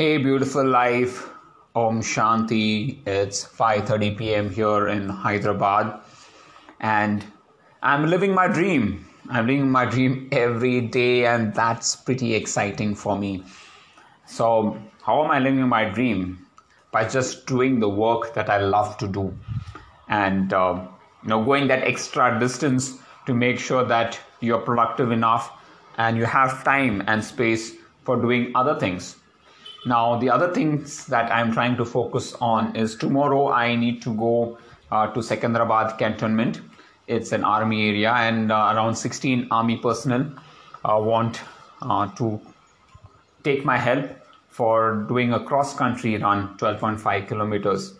Hey, beautiful life. Om Shanti. It's 5:30 p.m. here in Hyderabad, and I'm living my dream. I'm living my dream every day, and that's pretty exciting for me. So, how am I living my dream? By just doing the work that I love to do, and uh, you know, going that extra distance to make sure that you're productive enough and you have time and space for doing other things now, the other things that I'm trying to focus on is tomorrow I need to go uh, to Secunderabad cantonment. It's an army area, and uh, around 16 army personnel uh, want uh, to take my help for doing a cross country run 12.5 kilometers.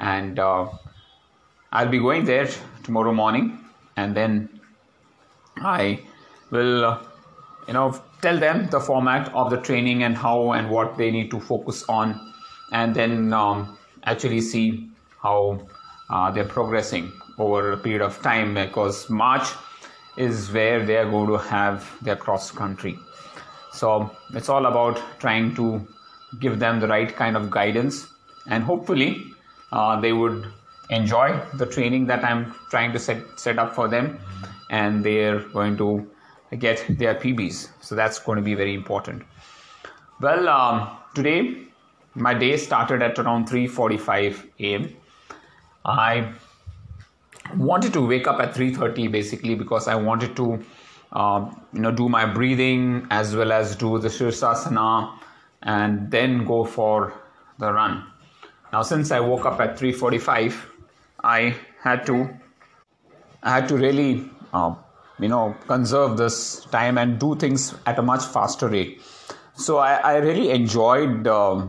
And uh, I'll be going there tomorrow morning, and then I will, uh, you know, tell them the format of the training and how and what they need to focus on, and then um, actually see how uh, they're progressing over a period of time because March is where they are going to have their cross country. So it's all about trying to give them the right kind of guidance, and hopefully uh, they would enjoy the training that I'm trying to set, set up for them, and they're going to get their PBs. So that's going to be very important. Well, um, today my day started at around 3:45 a.m. I wanted to wake up at 3:30 basically because I wanted to, uh, you know, do my breathing as well as do the Shirsasana and then go for the run. Now, since I woke up at 3:45, I had to, I had to really uh, you know conserve this time and do things at a much faster rate. So i, I really enjoyed uh,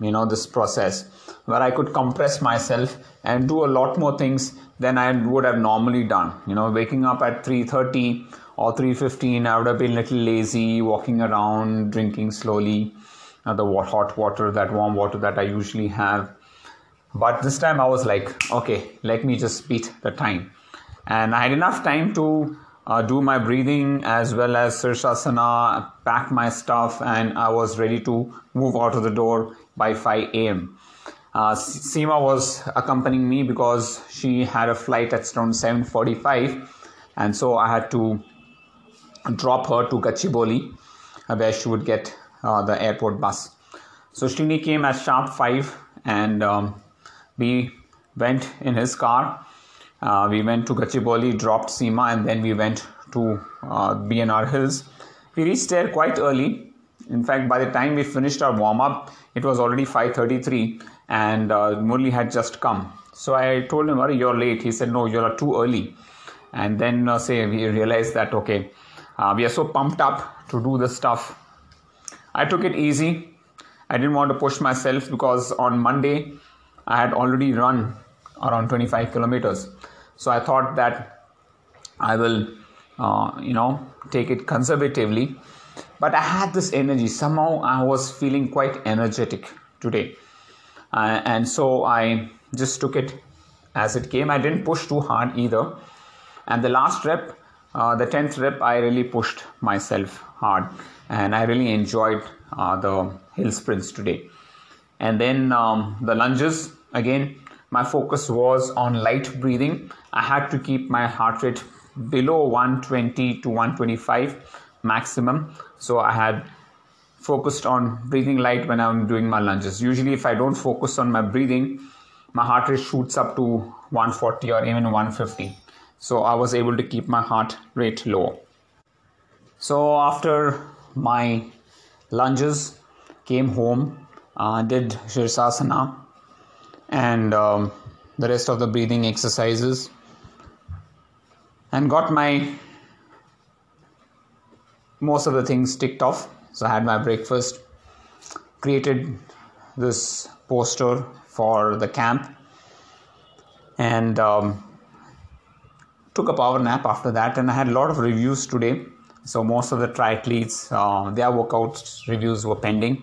you know this process where i could compress myself and do a lot more things than i would have normally done. You know waking up at 3.30 or 3.15 i would have been a little lazy walking around drinking slowly uh, the hot water that warm water that i usually have. But this time i was like okay let me just beat the time. And i had enough time to uh, do my breathing as well as Sirsasana, pack my stuff, and I was ready to move out of the door by 5 a.m. Uh, Seema was accompanying me because she had a flight at around 7:45, and so I had to drop her to Gachibowli, uh, where she would get uh, the airport bus. So Srini came at sharp five, and um, we went in his car uh, we went to Gachibowli, dropped Seema, and then we went to uh, B&R Hills. We reached there quite early. In fact, by the time we finished our warm up, it was already 5:33, and uh, Murli had just come. So I told him, "You're late." He said, "No, you're too early." And then uh, say we realized that okay, uh, we are so pumped up to do this stuff. I took it easy. I didn't want to push myself because on Monday I had already run around 25 kilometers. So I thought that I will, uh, you know, take it conservatively. But I had this energy. Somehow I was feeling quite energetic today. Uh, and so I just took it as it came. I didn't push too hard either. And the last rep, uh, the 10th rep, I really pushed myself hard. And I really enjoyed uh, the hill sprints today. And then um, the lunges, again, my focus was on light breathing. I had to keep my heart rate below 120 to 125 maximum. So I had focused on breathing light when I'm doing my lunges. Usually, if I don't focus on my breathing, my heart rate shoots up to 140 or even 150. So I was able to keep my heart rate low. So after my lunges, came home, uh, did Shirsasana, and um, the rest of the breathing exercises. And got my most of the things ticked off. So i had my breakfast created this poster for the camp and um, took a power nap after that. And i had a lot of reviews today. So most of the triathletes uh, their workout reviews were pending.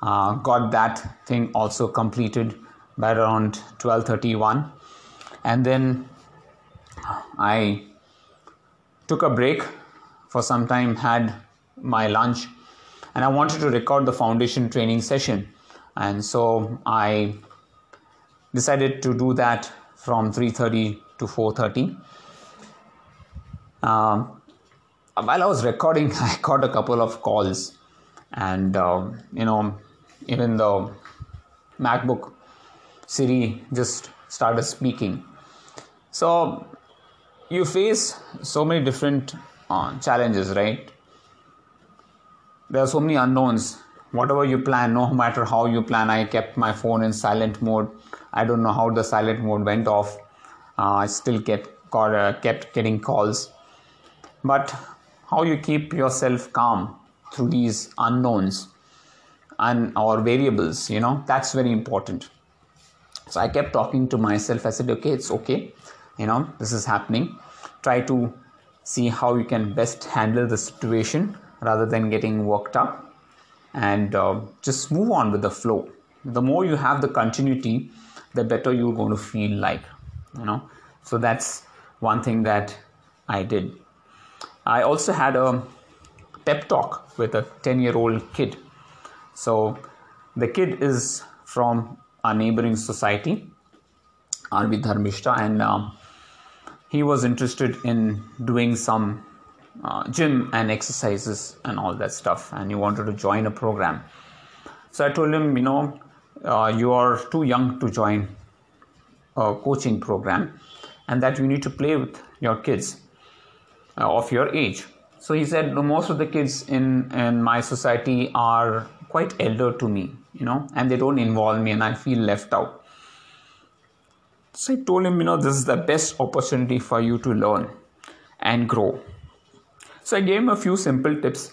Uh, got that thing also completed by around 12:31 and then I took a break for some time had my lunch and I wanted to record the foundation training session. And so I decided to do that from 3:30 to 4:30. Um, while I was recording, I got a couple of calls, and uh, you know, even the MacBook Siri just started speaking. So you face so many different uh, challenges, right? There are so many unknowns. Whatever you plan, no matter how you plan, I kept my phone in silent mode. I don't know how the silent mode went off. Uh, I still kept uh, kept getting calls, but how you keep yourself calm through these unknowns and our variables, you know, that's very important. So I kept talking to myself. I said, okay, it's okay. You know, this is happening. Try to see how you can best handle the situation rather than getting worked up and uh, just move on with the flow. The more you have the continuity, the better you're going to feel like, you know. So that's one thing that I did. I also had a pep talk with a 10 year old kid. So the kid is from a neighboring society, R.V. Dharmishta, and um, he was interested in doing some uh, gym and exercises and all that stuff, and he wanted to join a program. So I told him, you know, uh, you are too young to join a coaching program, and that you need to play with your kids uh, of your age. So he said, most of the kids in in my society are quite elder to me, you know, and they don't involve me, and I feel left out. So I told him, you know, this is the best opportunity for you to learn and grow. So I gave him a few simple tips.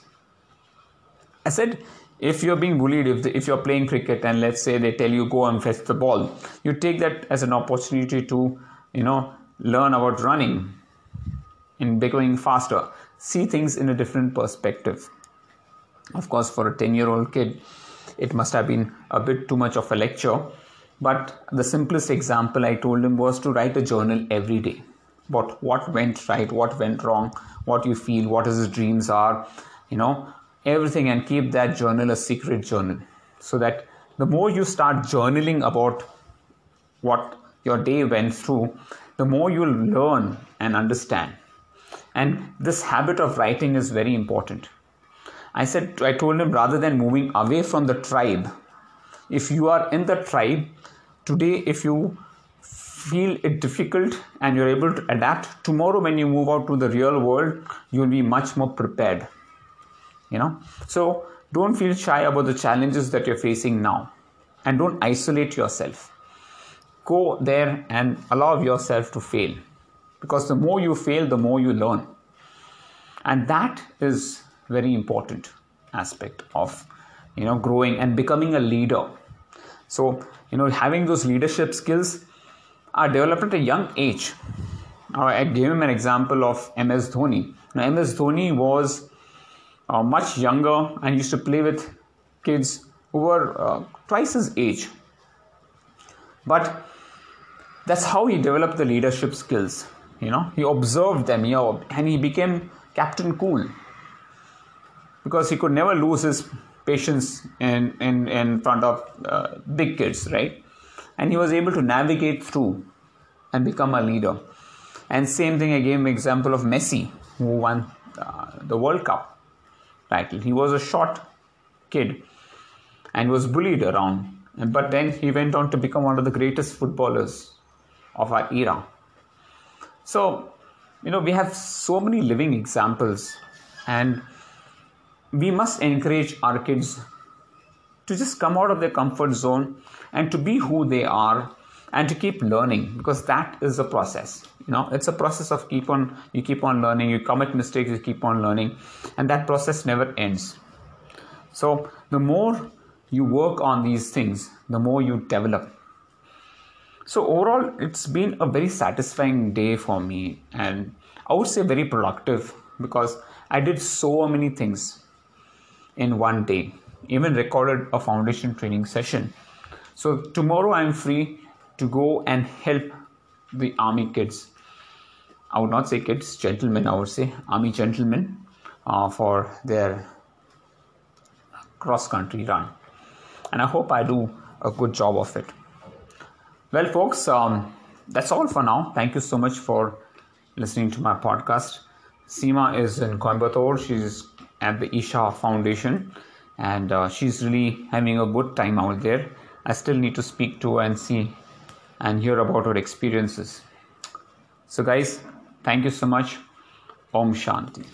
I said, if you're being bullied, if, the, if you're playing cricket and let's say they tell you go and fetch the ball, you take that as an opportunity to, you know, learn about running and becoming faster. See things in a different perspective. Of course, for a 10 year old kid, it must have been a bit too much of a lecture but the simplest example I told him was to write a journal every day. What what went right, what went wrong, what you feel, what his dreams are, you know, everything and keep that journal a secret journal. So that the more you start journaling about what your day went through, the more you'll learn and understand. And this habit of writing is very important. I said I told him rather than moving away from the tribe, if you are in the tribe today if you feel it difficult and you're able to adapt tomorrow when you move out to the real world you'll be much more prepared you know? So don't feel shy about the challenges that you're facing now and don't isolate yourself. Go there and allow yourself to fail because the more you fail the more you learn. And that is very important aspect of you know growing and becoming a leader. So you know having those leadership skills are developed at a young age. I gave him an example of ms dhoni. Now ms dhoni was uh, much younger and used to play with kids who were uh, twice his age. But that's how he developed the leadership skills you know. He observed them know, and he became captain cool because he could never lose his patience in, in, in front of uh, big kids, right? And he was able to navigate through and become a leader. And same thing, I gave example of Messi, who won uh, the World Cup title. He was a short kid and was bullied around. But then he went on to become one of the greatest footballers of our era. So, you know, we have so many living examples and we must encourage our kids to just come out of their comfort zone and to be who they are and to keep learning because that is a process you know. It's a process of keep on you keep on learning you commit mistakes you keep on learning and that process never ends. So the more you work on these things the more you develop. So overall it's been a very satisfying day for me and i would say very productive because i did so many things in one day. Even recorded a foundation training session. So tomorrow I'm free to go and help the army kids. I would not say kids, gentlemen, I would say army gentlemen uh, for their cross country run. And I hope I do a good job of it. Well, folks, um, that's all for now. Thank you so much for listening to my podcast. Seema is in Coimbatore. She's at the Isha Foundation and uh, she's really having a good time out there. I still need to speak to her and see and hear about her experiences. So, guys, thank you so much. Om Shanti.